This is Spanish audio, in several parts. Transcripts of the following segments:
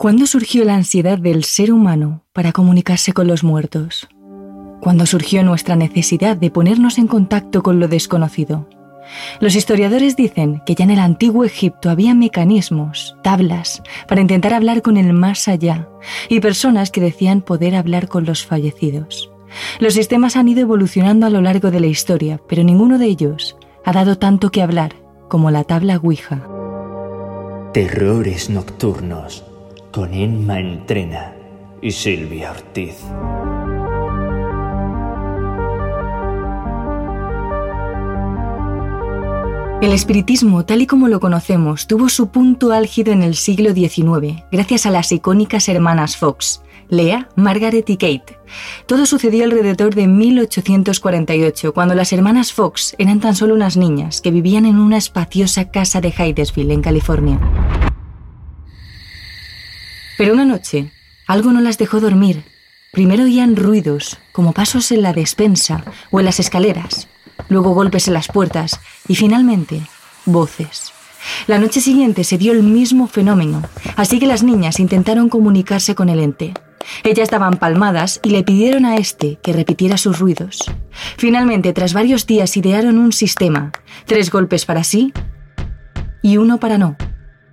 ¿Cuándo surgió la ansiedad del ser humano para comunicarse con los muertos? ¿Cuándo surgió nuestra necesidad de ponernos en contacto con lo desconocido? Los historiadores dicen que ya en el antiguo Egipto había mecanismos, tablas, para intentar hablar con el más allá, y personas que decían poder hablar con los fallecidos. Los sistemas han ido evolucionando a lo largo de la historia, pero ninguno de ellos ha dado tanto que hablar como la tabla Ouija. Terrores nocturnos con Emma Entrena y Silvia Ortiz. El espiritismo, tal y como lo conocemos, tuvo su punto álgido en el siglo XIX, gracias a las icónicas hermanas Fox, Lea, Margaret y Kate. Todo sucedió alrededor de 1848, cuando las hermanas Fox eran tan solo unas niñas que vivían en una espaciosa casa de Hydesville, en California. Pero una noche, algo no las dejó dormir. Primero oían ruidos, como pasos en la despensa o en las escaleras, luego golpes en las puertas y finalmente voces. La noche siguiente se dio el mismo fenómeno, así que las niñas intentaron comunicarse con el ente. Ellas daban palmadas y le pidieron a este que repitiera sus ruidos. Finalmente, tras varios días, idearon un sistema, tres golpes para sí y uno para no.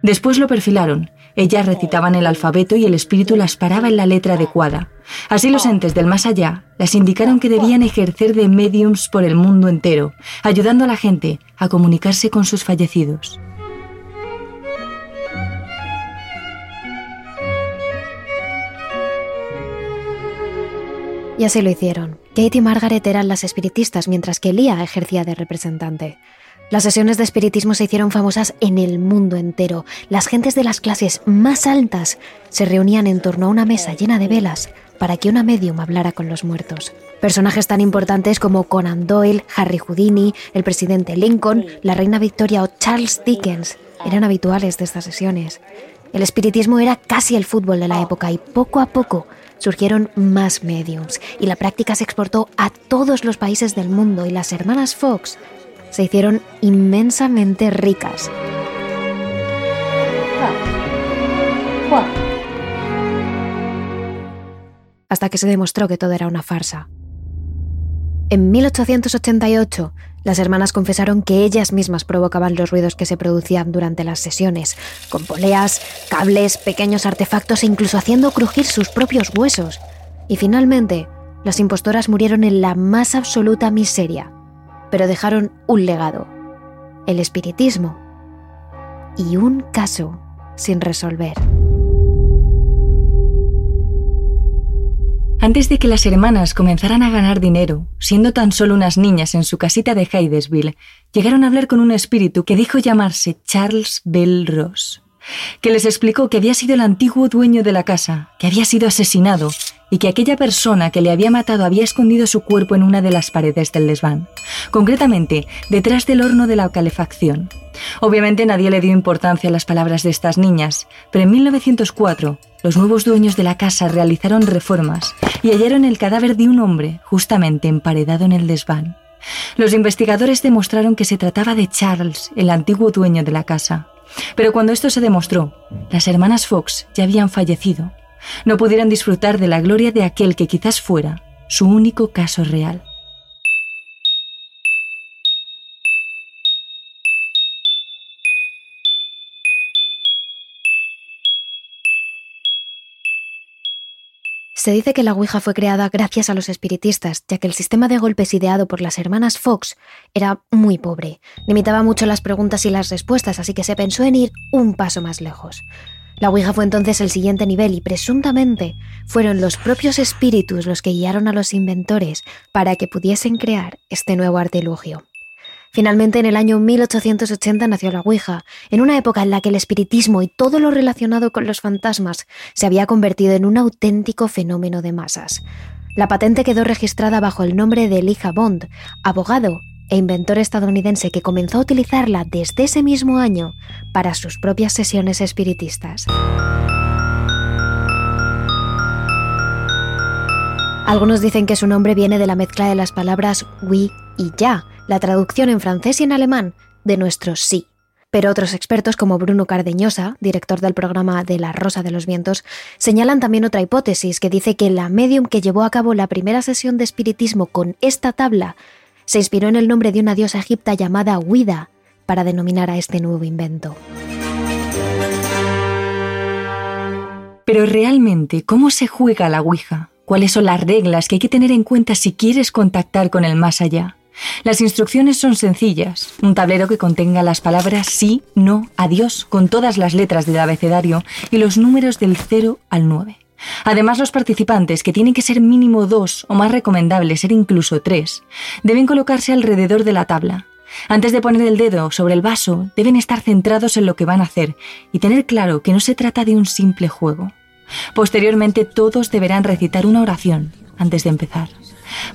Después lo perfilaron ellas recitaban el alfabeto y el espíritu las paraba en la letra adecuada. Así los entes del más allá las indicaron que debían ejercer de mediums por el mundo entero, ayudando a la gente a comunicarse con sus fallecidos. Y así lo hicieron. Kate y Margaret eran las espiritistas mientras que Leah ejercía de representante. Las sesiones de espiritismo se hicieron famosas en el mundo entero. Las gentes de las clases más altas se reunían en torno a una mesa llena de velas para que una medium hablara con los muertos. Personajes tan importantes como Conan Doyle, Harry Houdini, el presidente Lincoln, la reina Victoria o Charles Dickens eran habituales de estas sesiones. El espiritismo era casi el fútbol de la época y poco a poco surgieron más mediums y la práctica se exportó a todos los países del mundo y las hermanas Fox se hicieron inmensamente ricas. Hasta que se demostró que todo era una farsa. En 1888, las hermanas confesaron que ellas mismas provocaban los ruidos que se producían durante las sesiones, con poleas, cables, pequeños artefactos e incluso haciendo crujir sus propios huesos. Y finalmente, las impostoras murieron en la más absoluta miseria, pero dejaron un legado, el espiritismo y un caso sin resolver. Antes de que las hermanas comenzaran a ganar dinero, siendo tan solo unas niñas en su casita de Hydesville, llegaron a hablar con un espíritu que dijo llamarse Charles Bell Ross, que les explicó que había sido el antiguo dueño de la casa, que había sido asesinado y que aquella persona que le había matado había escondido su cuerpo en una de las paredes del desván, concretamente detrás del horno de la calefacción. Obviamente nadie le dio importancia a las palabras de estas niñas, pero en 1904 los nuevos dueños de la casa realizaron reformas y hallaron el cadáver de un hombre justamente emparedado en el desván. Los investigadores demostraron que se trataba de Charles, el antiguo dueño de la casa. Pero cuando esto se demostró, las hermanas Fox ya habían fallecido no pudieran disfrutar de la gloria de aquel que quizás fuera su único caso real. Se dice que la Ouija fue creada gracias a los espiritistas, ya que el sistema de golpes ideado por las hermanas Fox era muy pobre. Limitaba mucho las preguntas y las respuestas, así que se pensó en ir un paso más lejos. La Ouija fue entonces el siguiente nivel y presuntamente fueron los propios espíritus los que guiaron a los inventores para que pudiesen crear este nuevo artilugio. Finalmente, en el año 1880 nació la Ouija, en una época en la que el espiritismo y todo lo relacionado con los fantasmas se había convertido en un auténtico fenómeno de masas. La patente quedó registrada bajo el nombre de Elijah Bond, abogado e inventor estadounidense que comenzó a utilizarla desde ese mismo año para sus propias sesiones espiritistas. Algunos dicen que su nombre viene de la mezcla de las palabras oui y ya, la traducción en francés y en alemán de nuestro sí. Pero otros expertos, como Bruno Cardeñosa, director del programa de La Rosa de los Vientos, señalan también otra hipótesis que dice que la medium que llevó a cabo la primera sesión de espiritismo con esta tabla se inspiró en el nombre de una diosa egipta llamada Huida para denominar a este nuevo invento. Pero realmente, ¿cómo se juega la Ouija? ¿Cuáles son las reglas que hay que tener en cuenta si quieres contactar con el más allá? Las instrucciones son sencillas. Un tablero que contenga las palabras sí, no, adiós, con todas las letras del abecedario y los números del 0 al 9. Además, los participantes, que tienen que ser mínimo dos o más recomendable ser incluso tres, deben colocarse alrededor de la tabla. Antes de poner el dedo sobre el vaso, deben estar centrados en lo que van a hacer y tener claro que no se trata de un simple juego. Posteriormente, todos deberán recitar una oración antes de empezar.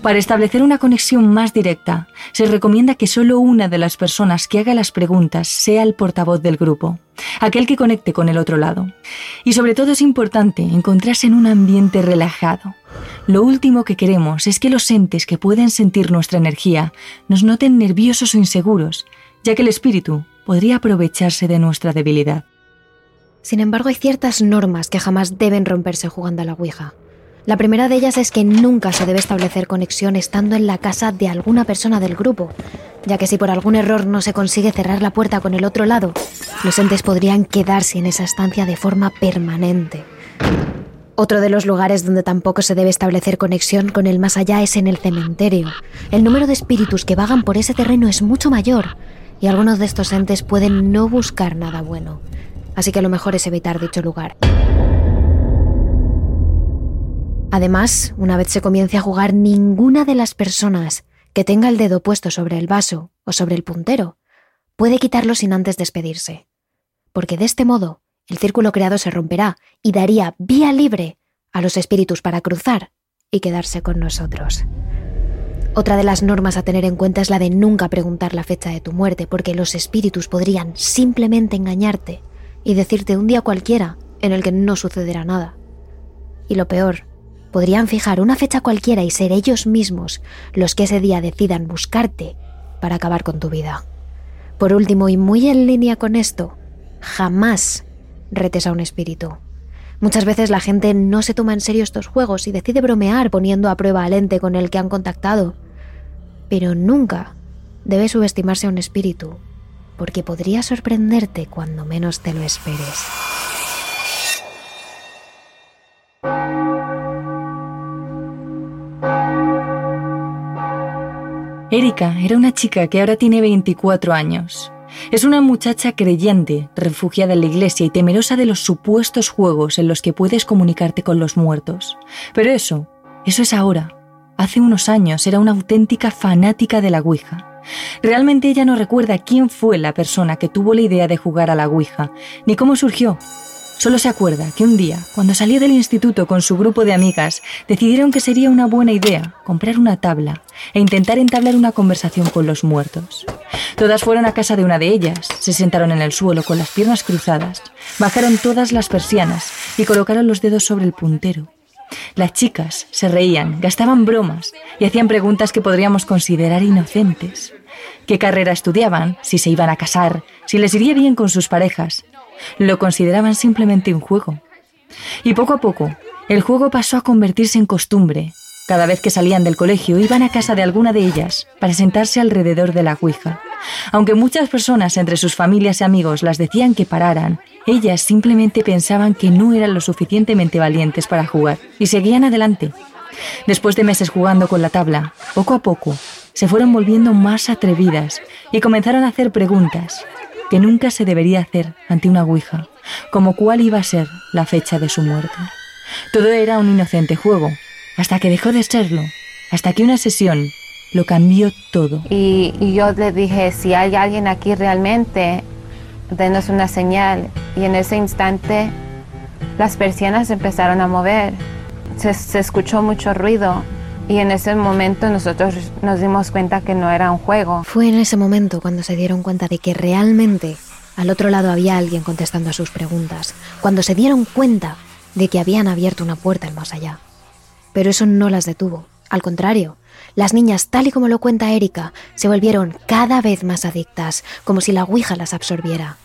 Para establecer una conexión más directa, se recomienda que solo una de las personas que haga las preguntas sea el portavoz del grupo, aquel que conecte con el otro lado. Y sobre todo es importante encontrarse en un ambiente relajado. Lo último que queremos es que los entes que pueden sentir nuestra energía nos noten nerviosos o inseguros, ya que el espíritu podría aprovecharse de nuestra debilidad. Sin embargo, hay ciertas normas que jamás deben romperse jugando a la Ouija. La primera de ellas es que nunca se debe establecer conexión estando en la casa de alguna persona del grupo, ya que si por algún error no se consigue cerrar la puerta con el otro lado, los entes podrían quedarse en esa estancia de forma permanente. Otro de los lugares donde tampoco se debe establecer conexión con el más allá es en el cementerio. El número de espíritus que vagan por ese terreno es mucho mayor y algunos de estos entes pueden no buscar nada bueno. Así que lo mejor es evitar dicho lugar. Además, una vez se comience a jugar, ninguna de las personas que tenga el dedo puesto sobre el vaso o sobre el puntero puede quitarlo sin antes despedirse. Porque de este modo, el círculo creado se romperá y daría vía libre a los espíritus para cruzar y quedarse con nosotros. Otra de las normas a tener en cuenta es la de nunca preguntar la fecha de tu muerte, porque los espíritus podrían simplemente engañarte y decirte un día cualquiera en el que no sucederá nada. Y lo peor podrían fijar una fecha cualquiera y ser ellos mismos los que ese día decidan buscarte para acabar con tu vida. Por último, y muy en línea con esto, jamás retes a un espíritu. Muchas veces la gente no se toma en serio estos juegos y decide bromear poniendo a prueba al ente con el que han contactado. Pero nunca debe subestimarse a un espíritu, porque podría sorprenderte cuando menos te lo esperes. Erika era una chica que ahora tiene 24 años. Es una muchacha creyente, refugiada en la iglesia y temerosa de los supuestos juegos en los que puedes comunicarte con los muertos. Pero eso, eso es ahora. Hace unos años era una auténtica fanática de la Ouija. Realmente ella no recuerda quién fue la persona que tuvo la idea de jugar a la Ouija, ni cómo surgió, Solo se acuerda que un día, cuando salió del instituto con su grupo de amigas, decidieron que sería una buena idea comprar una tabla e intentar entablar una conversación con los muertos. Todas fueron a casa de una de ellas, se sentaron en el suelo con las piernas cruzadas, bajaron todas las persianas y colocaron los dedos sobre el puntero. Las chicas se reían, gastaban bromas y hacían preguntas que podríamos considerar inocentes. ¿Qué carrera estudiaban? ¿Si se iban a casar? ¿Si les iría bien con sus parejas? Lo consideraban simplemente un juego. Y poco a poco, el juego pasó a convertirse en costumbre. Cada vez que salían del colegio iban a casa de alguna de ellas para sentarse alrededor de la Ouija. Aunque muchas personas entre sus familias y amigos las decían que pararan, ellas simplemente pensaban que no eran lo suficientemente valientes para jugar y seguían adelante. Después de meses jugando con la tabla, poco a poco, se fueron volviendo más atrevidas y comenzaron a hacer preguntas, que nunca se debería hacer ante una Ouija, como cuál iba a ser la fecha de su muerte. Todo era un inocente juego, hasta que dejó de serlo, hasta que una sesión lo cambió todo. Y, yo le dije, si hay alguien aquí realmente, denos una señal. Y en ese instante las persianas empezaron a mover. se escuchó mucho ruido y en ese momento nosotros nos dimos cuenta que no era un juego. Fue en ese momento cuando se dieron cuenta de que realmente al otro lado había alguien contestando a sus preguntas, cuando se dieron cuenta de que habían abierto una puerta al más allá. Pero eso no las detuvo. Al contrario, las niñas, tal y como lo cuenta Erika, se volvieron cada vez más adictas, como si la Ouija las absorbiera.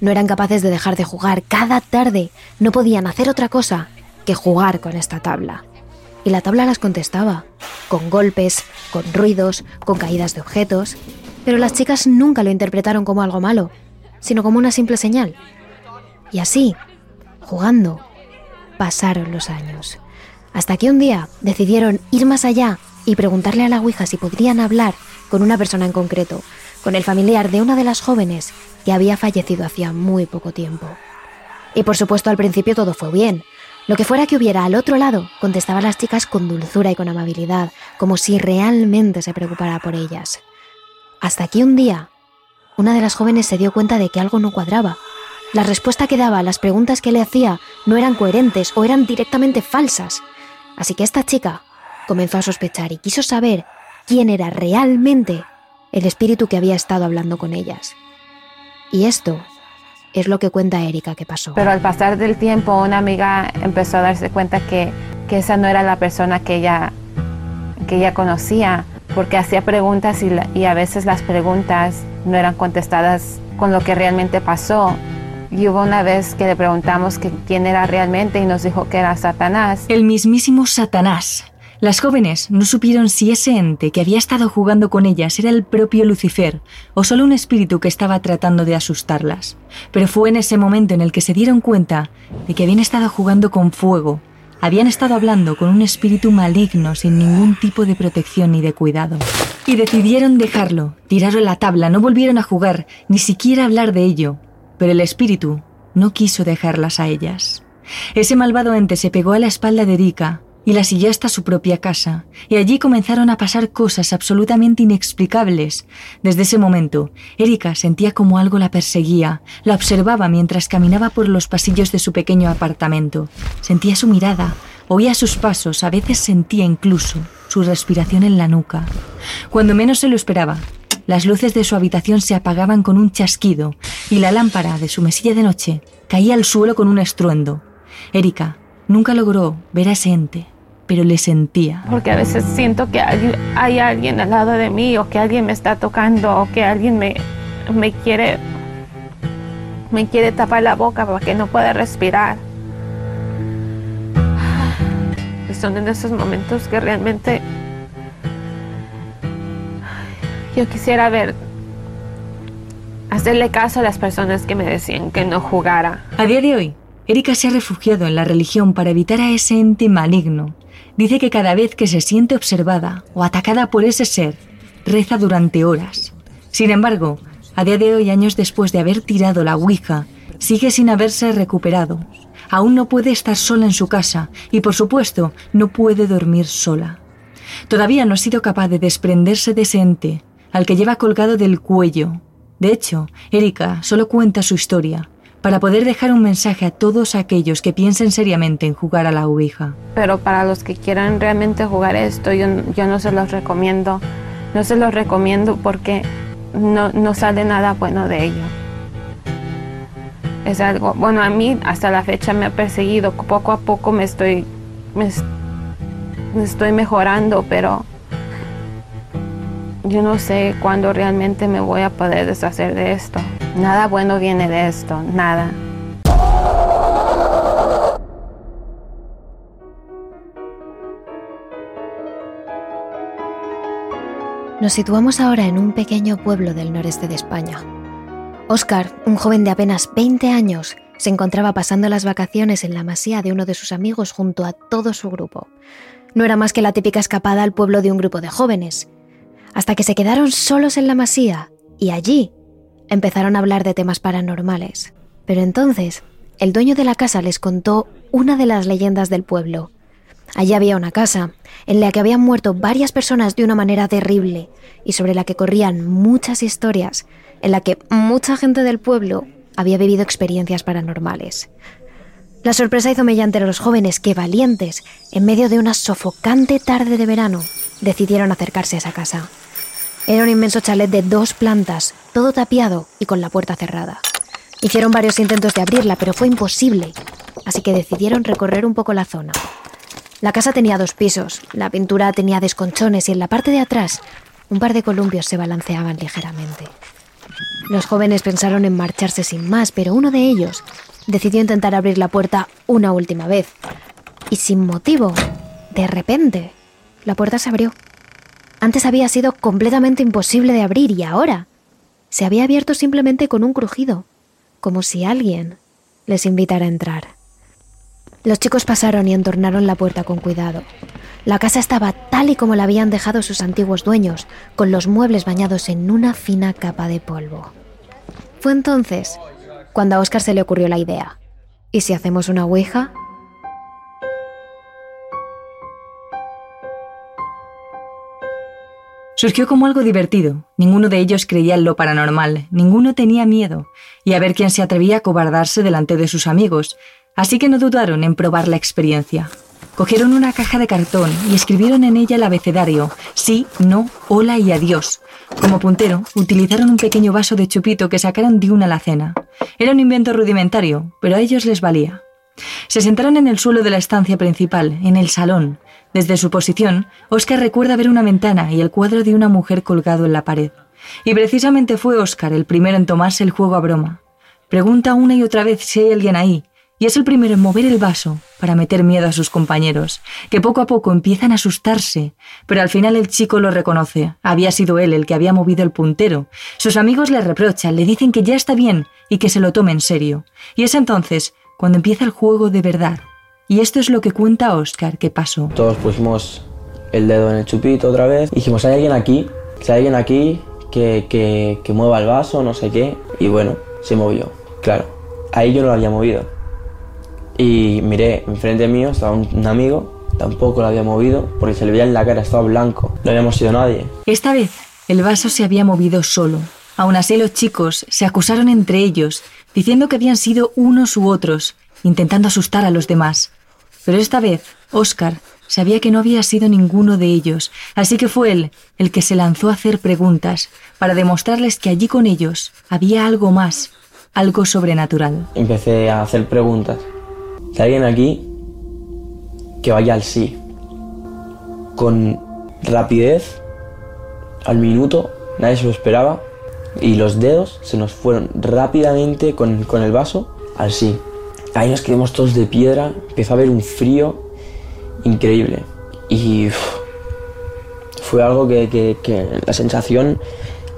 No eran capaces de dejar de jugar cada tarde, no podían hacer otra cosa que jugar con esta tabla. Y la tabla las contestaba, con golpes, con ruidos, con caídas de objetos, pero las chicas nunca lo interpretaron como algo malo, sino como una simple señal. Y así, jugando, pasaron los años. Hasta que un día decidieron ir más allá y preguntarle a la Ouija si podrían hablar con una persona en concreto, con el familiar de una de las jóvenes que había fallecido hacía muy poco tiempo. Y por supuesto al principio todo fue bien. Lo que fuera que hubiera al otro lado, contestaban las chicas con dulzura y con amabilidad, como si realmente se preocupara por ellas. Hasta que un día, una de las jóvenes se dio cuenta de que algo no cuadraba. La respuesta que daba a las preguntas que le hacía no eran coherentes o eran directamente falsas. Así que esta chica comenzó a sospechar y quiso saber quién era realmente el espíritu que había estado hablando con ellas. Y esto es lo que cuenta Erika que pasó. Pero al pasar del tiempo, una amiga empezó a darse cuenta que, que esa no era la persona que ella, que ella conocía porque hacía preguntas y, a veces las preguntas no eran contestadas con lo que realmente pasó. Y hubo una vez que le preguntamos quién era realmente y nos dijo que era Satanás. El mismísimo Satanás. Las jóvenes no supieron si ese ente que había estado jugando con ellas era el propio Lucifer o solo un espíritu que estaba tratando de asustarlas. Pero fue en ese momento en el que se dieron cuenta de que habían estado jugando con fuego habían estado hablando con un espíritu maligno sin ningún tipo de protección ni de cuidado. Y decidieron dejarlo, tiraron la tabla, no volvieron a jugar, ni siquiera hablar de ello. Pero el espíritu no quiso dejarlas a ellas. Ese malvado ente se pegó a la espalda de Erika y la siguió hasta su propia casa, y allí comenzaron a pasar cosas absolutamente inexplicables. Desde ese momento, Erika sentía como algo la perseguía, la observaba mientras caminaba por los pasillos de su pequeño apartamento. Sentía su mirada, oía sus pasos, a veces sentía incluso su respiración en la nuca. Cuando menos se lo esperaba, las luces de su habitación se apagaban con un chasquido y la lámpara de su mesilla de noche caía al suelo con un estruendo. Erika nunca logró ver a ese ente, pero le sentía. Porque a veces siento que hay, alguien al lado de mí o que alguien me está tocando o que alguien me, me quiere me quiere tapar la boca para que no pueda respirar. Y son en esos momentos que realmente yo quisiera ver hacerle caso a las personas que me decían que no jugara. A día de hoy, Erika se ha refugiado en la religión para evitar a ese ente maligno dice que cada vez que se siente observada o atacada por ese ser, reza durante horas. Sin embargo, a día de hoy, años después de haber tirado la Ouija, sigue sin haberse recuperado. Aún no puede estar sola en su casa y, por supuesto, no puede dormir sola. Todavía no ha sido capaz de desprenderse de ese ente, al que lleva colgado del cuello. De hecho, Erika solo cuenta su historia, para poder dejar un mensaje a todos aquellos que piensen seriamente en jugar a la Ouija. Pero para los que quieran realmente jugar esto, yo, yo no se los recomiendo. No se los recomiendo porque no, no sale nada bueno de ello. Es algo, bueno, a mí hasta la fecha me ha perseguido. Poco a poco me estoy, me estoy mejorando, pero yo no sé cuándo realmente me voy a poder deshacer de esto. Nada bueno viene de esto, nada. Nos situamos ahora en un pequeño pueblo del noreste de España. Oscar, un joven de apenas 20 años, se encontraba pasando las vacaciones en la masía de uno de sus amigos junto a todo su grupo. No era más que la típica escapada al pueblo de un grupo de jóvenes, hasta que se quedaron solos en la masía y allí empezaron a hablar de temas paranormales. Pero entonces, el dueño de la casa les contó una de las leyendas del pueblo. Allí había una casa en la que habían muerto varias personas de una manera terrible y sobre la que corrían muchas historias, en la que mucha gente del pueblo había vivido experiencias paranormales. La sorpresa hizo mellante a los jóvenes que, valientes, en medio de una sofocante tarde de verano, decidieron acercarse a esa casa. Era un inmenso chalet de dos plantas, todo tapiado y con la puerta cerrada. Hicieron varios intentos de abrirla, pero fue imposible, así que decidieron recorrer un poco la zona. La casa tenía dos pisos, la pintura tenía desconchones y en la parte de atrás un par de columpios se balanceaban ligeramente. Los jóvenes pensaron en marcharse sin más, pero uno de ellos decidió intentar abrir la puerta una última vez. Y sin motivo, de repente, la puerta se abrió. Antes había sido completamente imposible de abrir y ahora se había abierto simplemente con un crujido, como si alguien les invitara a entrar. Los chicos pasaron y entornaron la puerta con cuidado. La casa estaba tal y como la habían dejado sus antiguos dueños, con los muebles bañados en una fina capa de polvo. Fue entonces cuando a Oscar se le ocurrió la idea. ¿Y si hacemos una ouija? Surgió como algo divertido. Ninguno de ellos creía en lo paranormal, ninguno tenía miedo, y a ver quién se atrevía a cobardarse delante de sus amigos, así que no dudaron en probar la experiencia. Cogieron una caja de cartón y escribieron en ella el abecedario, sí, no, hola y adiós. Como puntero, utilizaron un pequeño vaso de chupito que sacaron de una alacena. Era un invento rudimentario, pero a ellos les valía. Se sentaron en el suelo de la estancia principal, en el salón, desde su posición, Oscar recuerda ver una ventana y el cuadro de una mujer colgado en la pared. Y precisamente fue Oscar el primero en tomarse el juego a broma. Pregunta una y otra vez si hay alguien ahí, y es el primero en mover el vaso para meter miedo a sus compañeros, que poco a poco empiezan a asustarse, pero al final el chico lo reconoce. Había sido él el que había movido el puntero. Sus amigos le reprochan, le dicen que ya está bien y que se lo tome en serio. Y es entonces cuando empieza el juego de verdad. Y esto es lo que cuenta Oscar que pasó. Todos pusimos el dedo en el chupito otra vez. Dijimos, ¿hay alguien aquí? Si hay alguien aquí que, que, que mueva el vaso, no sé qué. Y bueno, se movió. Claro, ahí yo no lo había movido. Y miré, enfrente mío estaba un, un amigo, tampoco lo había movido, porque se le veía en la cara, estaba blanco. No habíamos sido nadie. Esta vez, el vaso se había movido solo. Aún así, los chicos se acusaron entre ellos, diciendo que habían sido unos u otros, intentando asustar a los demás. Pero esta vez, Oscar sabía que no había sido ninguno de ellos, así que fue él el que se lanzó a hacer preguntas para demostrarles que allí con ellos había algo más, algo sobrenatural. Empecé a hacer preguntas. Si alguien aquí, que vaya al sí. Con rapidez, al minuto, nadie se lo esperaba, y los dedos se nos fueron rápidamente con, con el vaso al sí. Ahí nos quedamos todos de piedra, empezó a haber un frío increíble. Y fue algo que, que, que, la sensación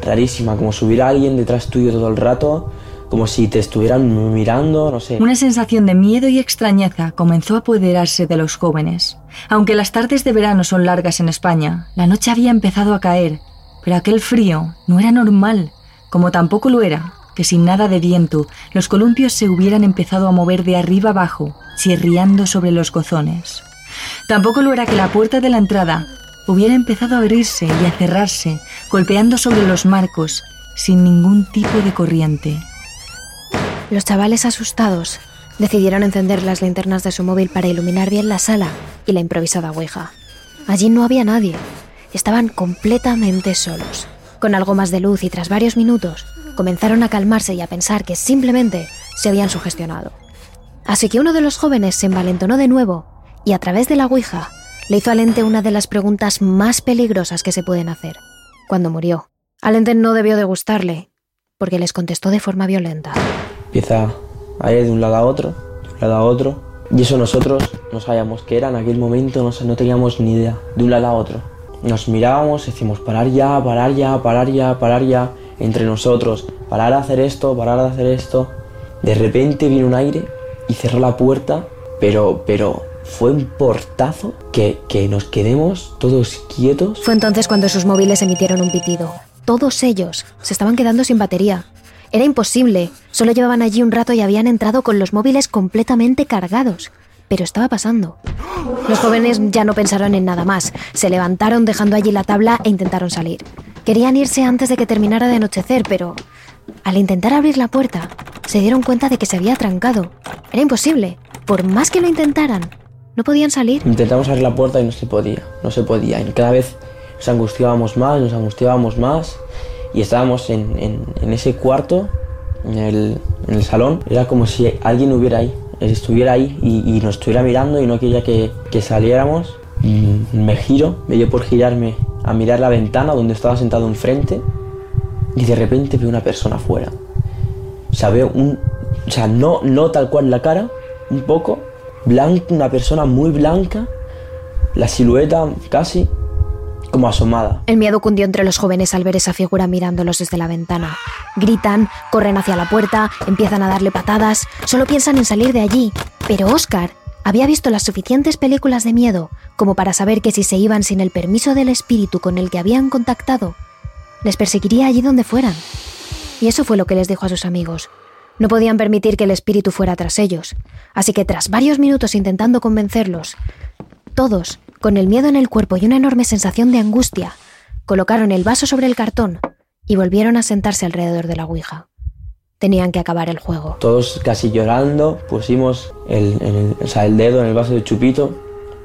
rarísima, como si hubiera alguien detrás tuyo todo el rato, como si te estuvieran mirando, no sé. Una sensación de miedo y extrañeza comenzó a apoderarse de los jóvenes. Aunque las tardes de verano son largas en España, la noche había empezado a caer, pero aquel frío no era normal, como tampoco lo era que sin nada de viento los columpios se hubieran empezado a mover de arriba abajo, chirriando sobre los gozones. Tampoco lo era que la puerta de la entrada hubiera empezado a abrirse y a cerrarse, golpeando sobre los marcos, sin ningún tipo de corriente. Los chavales asustados decidieron encender las linternas de su móvil para iluminar bien la sala y la improvisada ouija. Allí no había nadie. Estaban completamente solos. Con algo más de luz y tras varios minutos, comenzaron a calmarse y a pensar que simplemente se habían sugestionado. Así que uno de los jóvenes se envalentonó de nuevo y a través de la Ouija le hizo al ente una de las preguntas más peligrosas que se pueden hacer. Cuando murió, al ente no debió de gustarle, porque les contestó de forma violenta. Empieza a ir de un lado a otro, de un lado a otro, y eso nosotros no sabíamos qué era en aquel momento, no, no teníamos ni idea, de un lado a otro. Nos mirábamos, decimos parar ya, parar ya, parar ya, parar ya, entre nosotros, parar a hacer esto, parar a hacer esto. De repente vino un aire y cerró la puerta, pero, pero fue un portazo que, que nos quedemos todos quietos. Fue entonces cuando sus móviles emitieron un pitido. Todos ellos se estaban quedando sin batería. Era imposible, solo llevaban allí un rato y habían entrado con los móviles completamente cargados. Pero estaba pasando. Los jóvenes ya no pensaron en nada más. Se levantaron dejando allí la tabla e intentaron salir. Querían irse antes de que terminara de anochecer, pero al intentar abrir la puerta, se dieron cuenta de que se había trancado. Era imposible. Por más que lo intentaran, no podían salir. Intentamos abrir la puerta y no se podía, no se podía. Y cada vez nos angustiábamos más, nos angustiábamos más. Y estábamos en, ese cuarto, en el salón. Era como si alguien hubiera ahí, estuviera ahí y, nos estuviera mirando y no quería que, que saliéramos. Mm, me giro, me dio por girarme a mirar la ventana donde estaba sentado enfrente y de repente veo una persona afuera. O sea, veo un. O sea, no, no tal cual la cara, un poco, blanca, una persona muy blanca, la silueta casi como asomada. El miedo cundió entre los jóvenes al ver esa figura mirándolos desde la ventana. Gritan, corren hacia la puerta, empiezan a darle patadas, solo piensan en salir de allí. Pero Oscar había visto las suficientes películas de miedo como para saber que si se iban sin el permiso del espíritu con el que habían contactado, les perseguiría allí donde fueran. Y eso fue lo que les dijo a sus amigos. No podían permitir que el espíritu fuera tras ellos, así que tras varios minutos intentando convencerlos, todos con el miedo en el cuerpo y una enorme sensación de angustia, colocaron el vaso sobre el cartón y volvieron a sentarse alrededor de la Ouija. Tenían que acabar el juego. Todos casi llorando pusimos el, el dedo en el vaso de chupito.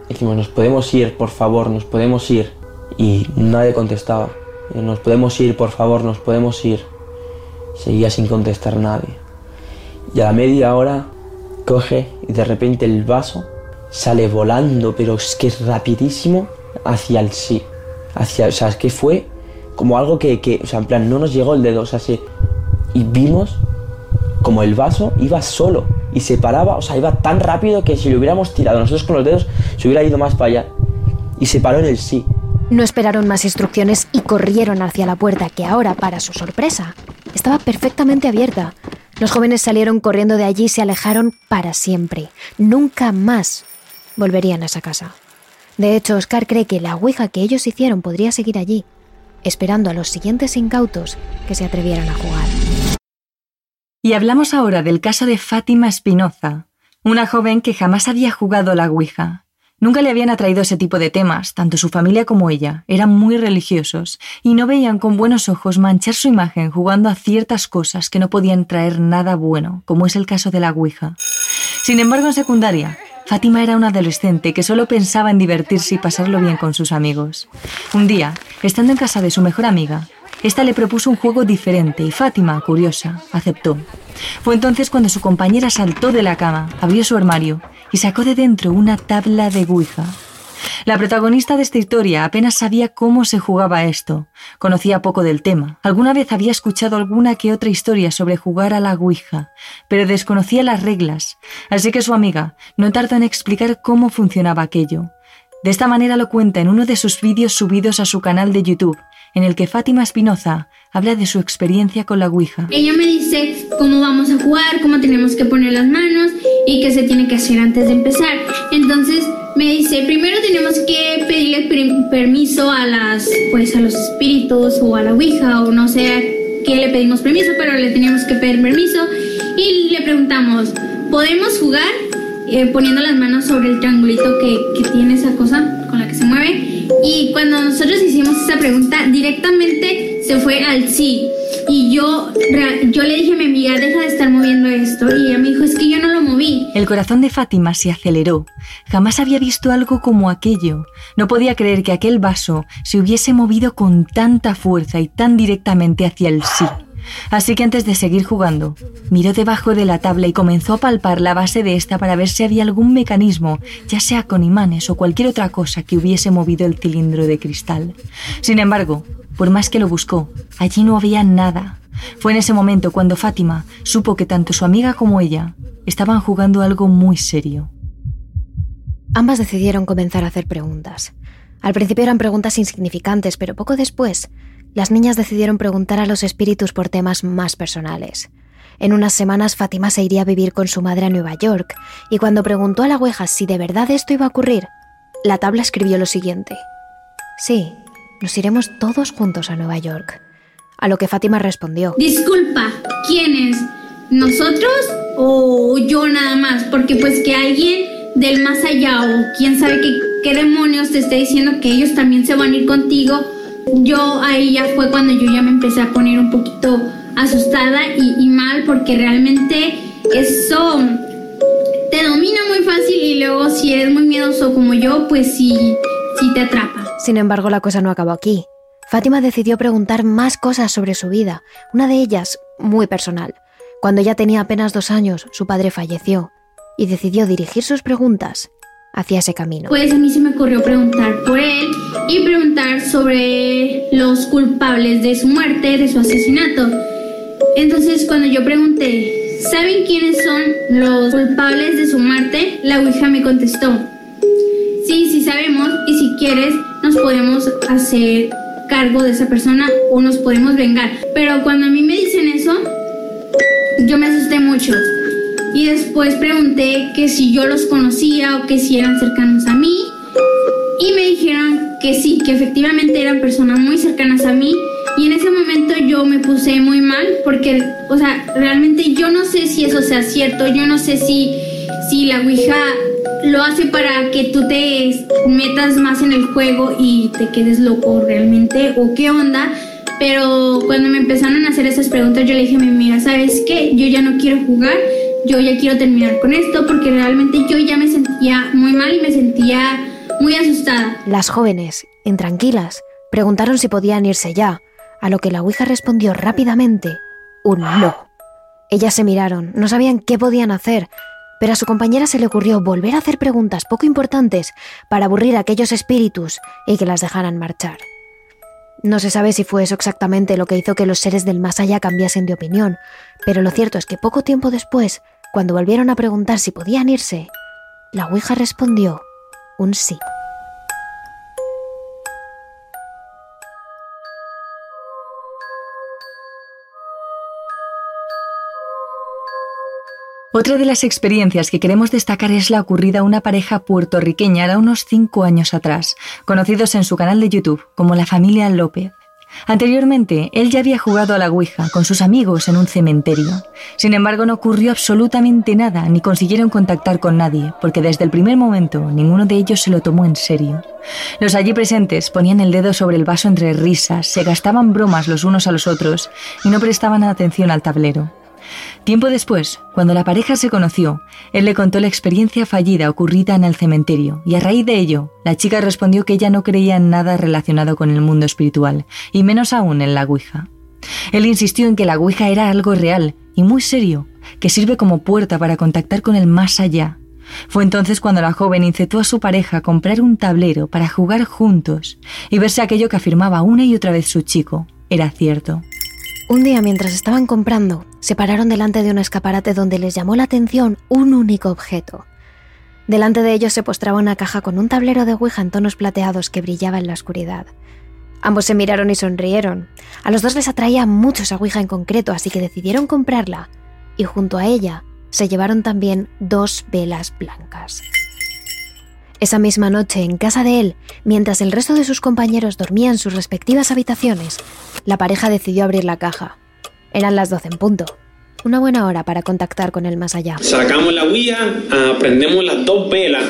Dijimos, nos podemos ir, por favor, nos podemos ir. Y nadie contestaba. Nos podemos ir, por favor, nos podemos ir. Seguía sin contestar nadie. Y a la media hora coge y de repente el vaso sale volando, pero es que es rapidísimo hacia el sí. Hacia, o sea, es que fue como algo que, o sea, en plan, no nos llegó el dedo, o sea, sí. y vimos como el vaso iba solo y se paraba, o sea, iba tan rápido que si lo hubiéramos tirado nosotros con los dedos, se hubiera ido más para allá. Y se paró en el sí. No esperaron más instrucciones y corrieron hacia la puerta, que ahora, para su sorpresa, estaba perfectamente abierta. Los jóvenes salieron corriendo de allí y se alejaron para siempre. Nunca más volverían a esa casa. De hecho, Oscar cree que la ouija que ellos hicieron podría seguir allí, esperando a los siguientes incautos que se atrevieran a jugar. Y hablamos ahora del caso de Fátima Espinoza, una joven que jamás había jugado la ouija. Nunca le habían atraído ese tipo de temas, tanto su familia como ella eran muy religiosos y no veían con buenos ojos manchar su imagen jugando a ciertas cosas que no podían traer nada bueno, como es el caso de la ouija. Sin embargo, en secundaria, Fátima era una adolescente que solo pensaba en divertirse y pasarlo bien con sus amigos. Un día, estando en casa de su mejor amiga, esta le propuso un juego diferente y Fátima, curiosa, aceptó. Fue entonces cuando su compañera saltó de la cama, abrió su armario y sacó de dentro una tabla de Ouija. La protagonista de esta historia apenas sabía cómo se jugaba esto. Conocía poco del tema. Alguna vez había escuchado alguna que otra historia sobre jugar a la Ouija, pero desconocía las reglas, así que su amiga no tardó en explicar cómo funcionaba aquello. De esta manera lo cuenta en uno de sus vídeos subidos a su canal de YouTube, en el que Fátima Espinoza habla de su experiencia con la Ouija. Ella me dice cómo vamos a jugar, cómo tenemos que poner las manos y qué se tiene que hacer antes de empezar. Me dice, primero tenemos que pedirle permiso a las pues a los espíritus o a la Ouija o no sé qué le pedimos permiso, pero le tenemos que pedir permiso y le preguntamos, ¿podemos jugar? Eh, poniendo las manos sobre el triangulito que, que tiene esa cosa con la que se mueve. Y cuando nosotros hicimos esa pregunta, directamente se fue al sí. Y yo, yo le dije a mi amiga, deja de estar moviendo esto. Y ella me dijo, es que yo no lo moví. El corazón de Fátima se aceleró. Jamás había visto algo como aquello. No podía creer que aquel vaso se hubiese movido con tanta fuerza y tan directamente hacia el sí. Así que antes de seguir jugando, miró debajo de la tabla y comenzó a palpar la base de esta para ver si había algún mecanismo, ya sea con imanes o cualquier otra cosa que hubiese movido el cilindro de cristal. Sin embargo, por más que lo buscó, allí no había nada. Fue en ese momento cuando Fátima supo que tanto su amiga como ella estaban jugando algo muy serio. Ambas decidieron comenzar a hacer preguntas. Al principio eran preguntas insignificantes, pero poco después las niñas decidieron preguntar a los espíritus por temas más personales. En unas semanas Fátima se iría a vivir con su madre a Nueva York, y cuando preguntó a la ouija si de verdad esto iba a ocurrir, la tabla escribió lo siguiente. Sí, nos iremos todos juntos a Nueva York. A lo que Fátima respondió. Disculpa, ¿quién es? ¿Nosotros o yo nada más? Porque pues que alguien del más allá o quién sabe qué, qué demonios te esté diciendo que ellos también se van a ir contigo yo ahí ya fue cuando yo ya me empecé a poner un poquito asustada y, mal porque realmente eso te domina muy fácil y luego si eres muy miedoso como yo, pues sí, sí te atrapa. Sin embargo, la cosa no acabó aquí. Fátima decidió preguntar más cosas sobre su vida, una de ellas muy personal. Cuando ya tenía apenas dos años, su padre falleció. y decidió dirigir sus preguntas hacia ese camino. Pues a mí se me ocurrió preguntar por él y preguntar sobre los culpables de su muerte, de su asesinato. Entonces cuando yo pregunté, ¿saben quiénes son los culpables de su muerte? La Ouija me contestó, sí, sí sabemos y si quieres nos podemos hacer cargo de esa persona o nos podemos vengar. Pero cuando a mí me dicen eso, yo me asusté mucho. Y después pregunté que si yo los conocía o que si eran cercanos a mí. Y me dijeron que sí, que efectivamente eran personas muy cercanas a mí. Y en ese momento yo me puse muy mal porque, o sea, realmente yo no sé si eso sea cierto, yo no sé si, si la Ouija lo hace para que tú te metas más en el juego y te quedes loco realmente o qué onda. Pero cuando me empezaron a hacer esas preguntas yo le dije, mira, ¿sabes qué? Yo ya no quiero jugar yo ya quiero terminar con esto porque realmente yo ya me sentía muy mal y me sentía muy asustada. Las jóvenes, intranquilas, preguntaron si podían irse ya, a lo que la Ouija respondió rápidamente un no. Ellas se miraron, no sabían qué podían hacer, pero a su compañera se le ocurrió volver a hacer preguntas poco importantes para aburrir a aquellos espíritus y que las dejaran marchar. No se sabe si fue eso exactamente lo que hizo que los seres del más allá cambiasen de opinión, pero lo cierto es que poco tiempo después cuando volvieron a preguntar si podían irse, la Ouija respondió un sí. Otra de las experiencias que queremos destacar es la ocurrida a una pareja puertorriqueña de unos cinco años atrás, conocidos en su canal de YouTube como la familia López. Anteriormente, él ya había jugado a la Ouija con sus amigos en un cementerio. Sin embargo, no ocurrió absolutamente nada, ni consiguieron contactar con nadie, porque desde el primer momento ninguno de ellos se lo tomó en serio. Los allí presentes ponían el dedo sobre el vaso entre risas, se gastaban bromas los unos a los otros y no prestaban atención al tablero. Tiempo después, cuando la pareja se conoció, él le contó la experiencia fallida ocurrida en el cementerio y a raíz de ello, la chica respondió que ella no creía en nada relacionado con el mundo espiritual, y menos aún en la Ouija. Él insistió en que la Ouija era algo real y muy serio, que sirve como puerta para contactar con el más allá. Fue entonces cuando la joven incitó a su pareja a comprar un tablero para jugar juntos y verse aquello que afirmaba una y otra vez su chico. Era cierto. Un día mientras estaban comprando, se pararon delante de un escaparate donde les llamó la atención un único objeto. Delante de ellos se postraba una caja con un tablero de Ouija en tonos plateados que brillaba en la oscuridad. Ambos se miraron y sonrieron. A los dos les atraía mucho esa Ouija en concreto, así que decidieron comprarla, y junto a ella se llevaron también dos velas blancas. Esa misma noche, en casa de él, mientras el resto de sus compañeros dormían en sus respectivas habitaciones, la pareja decidió abrir la caja. Eran las 12 en punto. Una buena hora para contactar con el más allá. Sacamos la guía, prendemos las dos velas,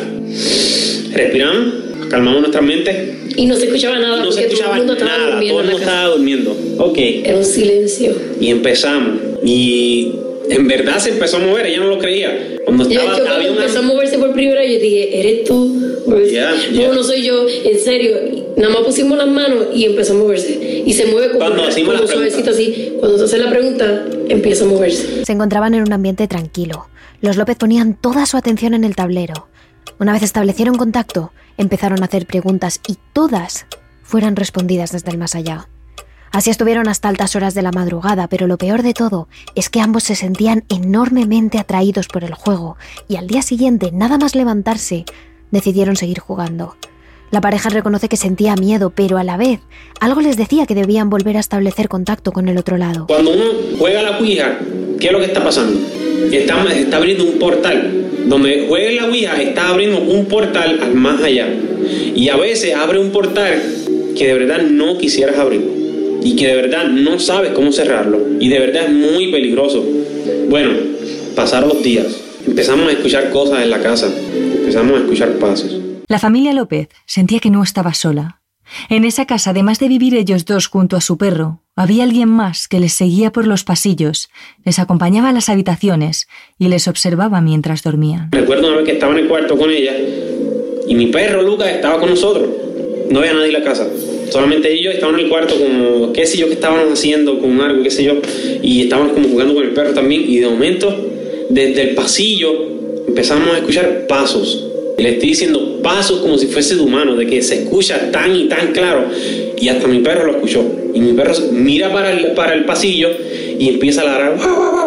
respiramos, calmamos nuestra mente. Y no se escuchaba nada. No se escuchaba todo el mundo nada, durmiendo. todo el mundo estaba durmiendo. Ok. Era un silencio. Y empezamos. Y en verdad se empezó a mover, ella no lo creía. Cuando Yo, estaba, yo cuando había una- empezó a moverse por primera vez, yo dije, ¿eres tú? Pues, no, no soy yo, en serio. Nada más pusimos las manos y empezó a moverse. Y se mueve como, Cuando hacemos como suavecito así. Cuando se hace la pregunta, empieza a moverse. Se encontraban en un ambiente tranquilo. Los López ponían toda su atención en el tablero. Una vez establecieron contacto, empezaron a hacer preguntas y todas fueron respondidas desde el más allá. Así estuvieron hasta altas horas de la madrugada, pero lo peor de todo es que ambos se sentían enormemente atraídos por el juego y al día siguiente, nada más levantarse, decidieron seguir jugando. La pareja reconoce que sentía miedo, pero a la vez algo les decía que debían volver a establecer contacto con el otro lado. Cuando uno juega la Ouija, ¿qué es lo que está pasando? Está, está abriendo un portal. Donde juegue la Ouija, está abriendo un portal al más allá. Y a veces abre un portal que de verdad no quisieras abrir. Y que de verdad no sabes cómo cerrarlo. Y de verdad es muy peligroso. Bueno, pasaron los días. Empezamos a escuchar cosas en la casa. Empezamos a escuchar pasos. La familia López sentía que no estaba sola. En esa casa, además de vivir ellos dos junto a su perro, había alguien más que les seguía por los pasillos, les acompañaba a las habitaciones y les observaba mientras dormían. Recuerdo una vez que estaba en el cuarto con ella y mi perro Lucas estaba con nosotros. No había nadie en la casa. Solamente ellos estaban en el cuarto como, qué sé yo, qué estábamos haciendo con algo, qué sé yo. Y estábamos como jugando con el perro también. Y de momento, desde el pasillo, empezamos a escuchar pasos. Le estoy diciendo pasos como si fuese de humano, de que se escucha tan y tan claro. Y hasta mi perro lo escuchó. Y mi perro mira para el, para el pasillo y empieza a ladrar,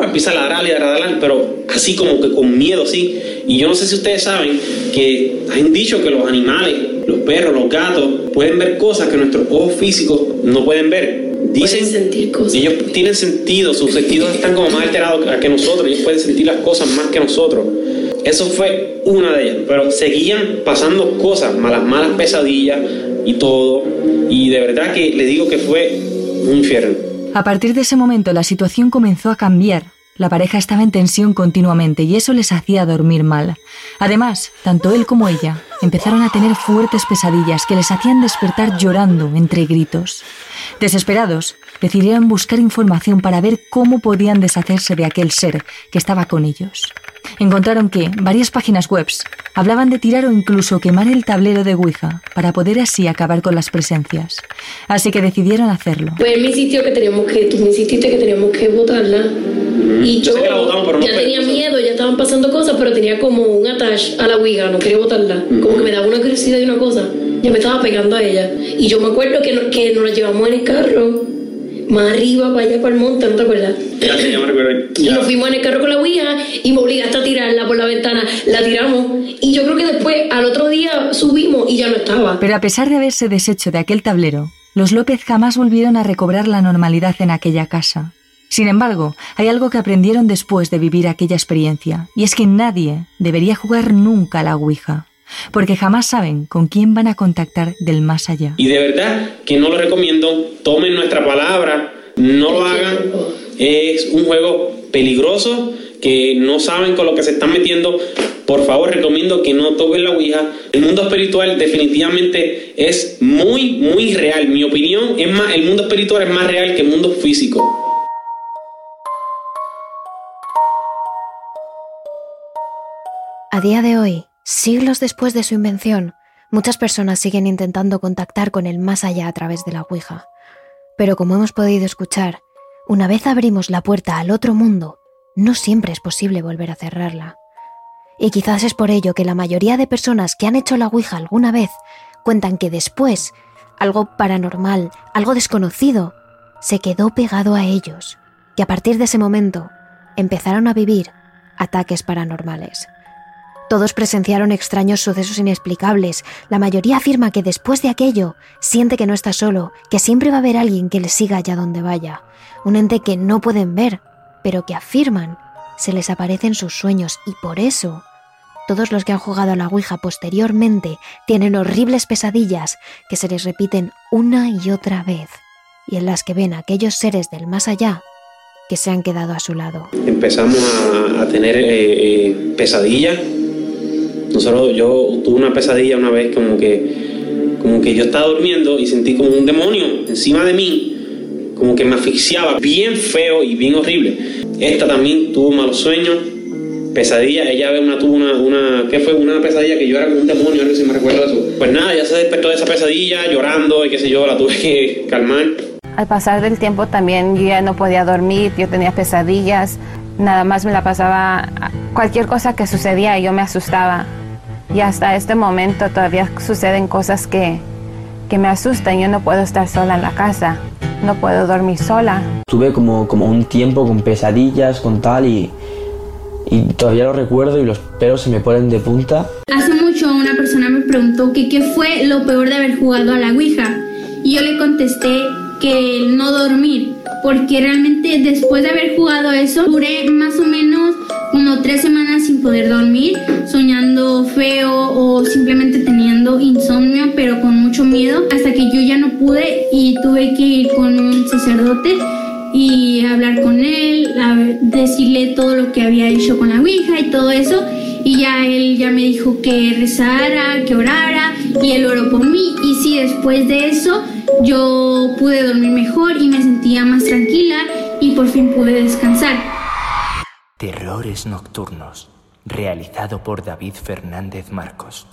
empieza a ladrar y a ladrar, pero así como que con miedo, sí. Y yo no sé si ustedes saben que han dicho que los animales, los perros, los gatos, pueden ver cosas que nuestros ojos físicos no pueden ver. Dicen, Pueden sentir cosas. ellos tienen sentido, sus sentidos están como más alterados que nosotros, ellos pueden sentir las cosas más que nosotros. Eso fue una de ellas, pero seguían pasando cosas, malas, malas pesadillas y todo. Y de verdad que le digo que fue un infierno. A partir de ese momento la situación comenzó a cambiar. La pareja estaba en tensión continuamente y eso les hacía dormir mal. Además, tanto él como ella empezaron a tener fuertes pesadillas que les hacían despertar llorando entre gritos. Desesperados, decidieron buscar información para ver cómo podían deshacerse de aquel ser que estaba con ellos. Encontraron que varias páginas web hablaban de tirar o incluso quemar el tablero de Ouija para poder así acabar con las presencias. Así que decidieron hacerlo. Pues él me insistió que teníamos que, tú me insististe que teníamos que votarla. Y Yo yo, sé que la votamos, pero no ya fue tenía miedo, ya estaban pasando cosas, pero tenía como un attach a la Ouija, no quería votarla. Como que me daba una curiosidad de una cosa. Ya me estaba pegando a ella. Y yo me acuerdo que, no- que nos la llevamos en el carro, más arriba, para allá, para el monte, ¿no te acuerdas? Ya, ya me recuerdo. Y nos fuimos en el carro con la Ouija y me obligaste a tirarla por la ventana. La tiramos. Y yo creo que después, al otro día, subimos y ya no estaba. Pero a pesar de haberse deshecho de aquel tablero, los López jamás volvieron a recobrar la normalidad en aquella casa. Sin embargo, hay algo que aprendieron después de vivir aquella experiencia, y es que nadie debería jugar nunca a la Ouija, porque jamás saben con quién van a contactar del más allá. Y de verdad que no lo recomiendo. Tomen nuestra palabra, no lo hagan. Es un juego peligroso que no saben con lo que se están metiendo. Por favor, recomiendo que no toquen la Ouija. El mundo espiritual definitivamente es muy, muy real. Mi opinión es más, el mundo espiritual es más real que el mundo físico. A día de hoy, siglos después de su invención, muchas personas siguen intentando contactar con el más allá a través de la Ouija. Pero como hemos podido escuchar, una vez abrimos la puerta al otro mundo, no siempre es posible volver a cerrarla. Y quizás es por ello que la mayoría de personas que han hecho la Ouija alguna vez cuentan que después algo paranormal, algo desconocido, se quedó pegado a ellos, que a partir de ese momento empezaron a vivir ataques paranormales. Todos presenciaron extraños sucesos inexplicables. La mayoría afirma que después de aquello siente que no está solo, que siempre va a haber alguien que le siga allá donde vaya. Un ente que no pueden ver, pero que afirman se les aparece en sus sueños y por eso todos los que han jugado a la Ouija posteriormente tienen horribles pesadillas que se les repiten una y otra vez y en las que ven a aquellos seres del más allá que se han quedado a su lado. empezamos a, a tener eh, eh, pesadillas. Nosotros, yo tuve una pesadilla una vez como que, como que yo estaba durmiendo y sentí como un demonio encima de mí, como que me asfixiaba, bien feo y bien horrible. Esta también tuvo malos sueños, pesadilla. Ella una, tuvo una, una, ¿qué fue? Una pesadilla que yo era como un demonio, algo si me recuerdo eso. Pues nada, ya se despertó de esa pesadilla llorando y qué sé yo, la tuve que calmar. Al pasar del tiempo también yo ya no podía dormir, yo tenía pesadillas, nada más me la pasaba, cualquier cosa que sucedía yo me asustaba. Y hasta este momento todavía suceden cosas que, que me asustan, yo no puedo estar sola en la casa, no puedo dormir sola. Tuve como, como un tiempo con pesadillas, con tal, y, y todavía lo recuerdo y los pelos se me ponen de punta. Hace mucho una persona me preguntó que qué fue lo peor de haber jugado a la Ouija. Y yo le contesté que el no dormir. Porque realmente después de haber jugado eso, duré más o menos como tres semanas sin poder dormir, soñando feo o simplemente teniendo insomnio, pero con mucho miedo, hasta que yo ya no pude y tuve que ir con un sacerdote y hablar con él, decirle todo lo que había hecho con la Ouija y todo eso. Y ya él ya me dijo que rezara, que orara, y él oró por mí. Y sí, después de eso yo pude dormir mejor y me sentía más tranquila y por fin pude descansar. Terrores Nocturnos, realizado por David Fernández Marcos.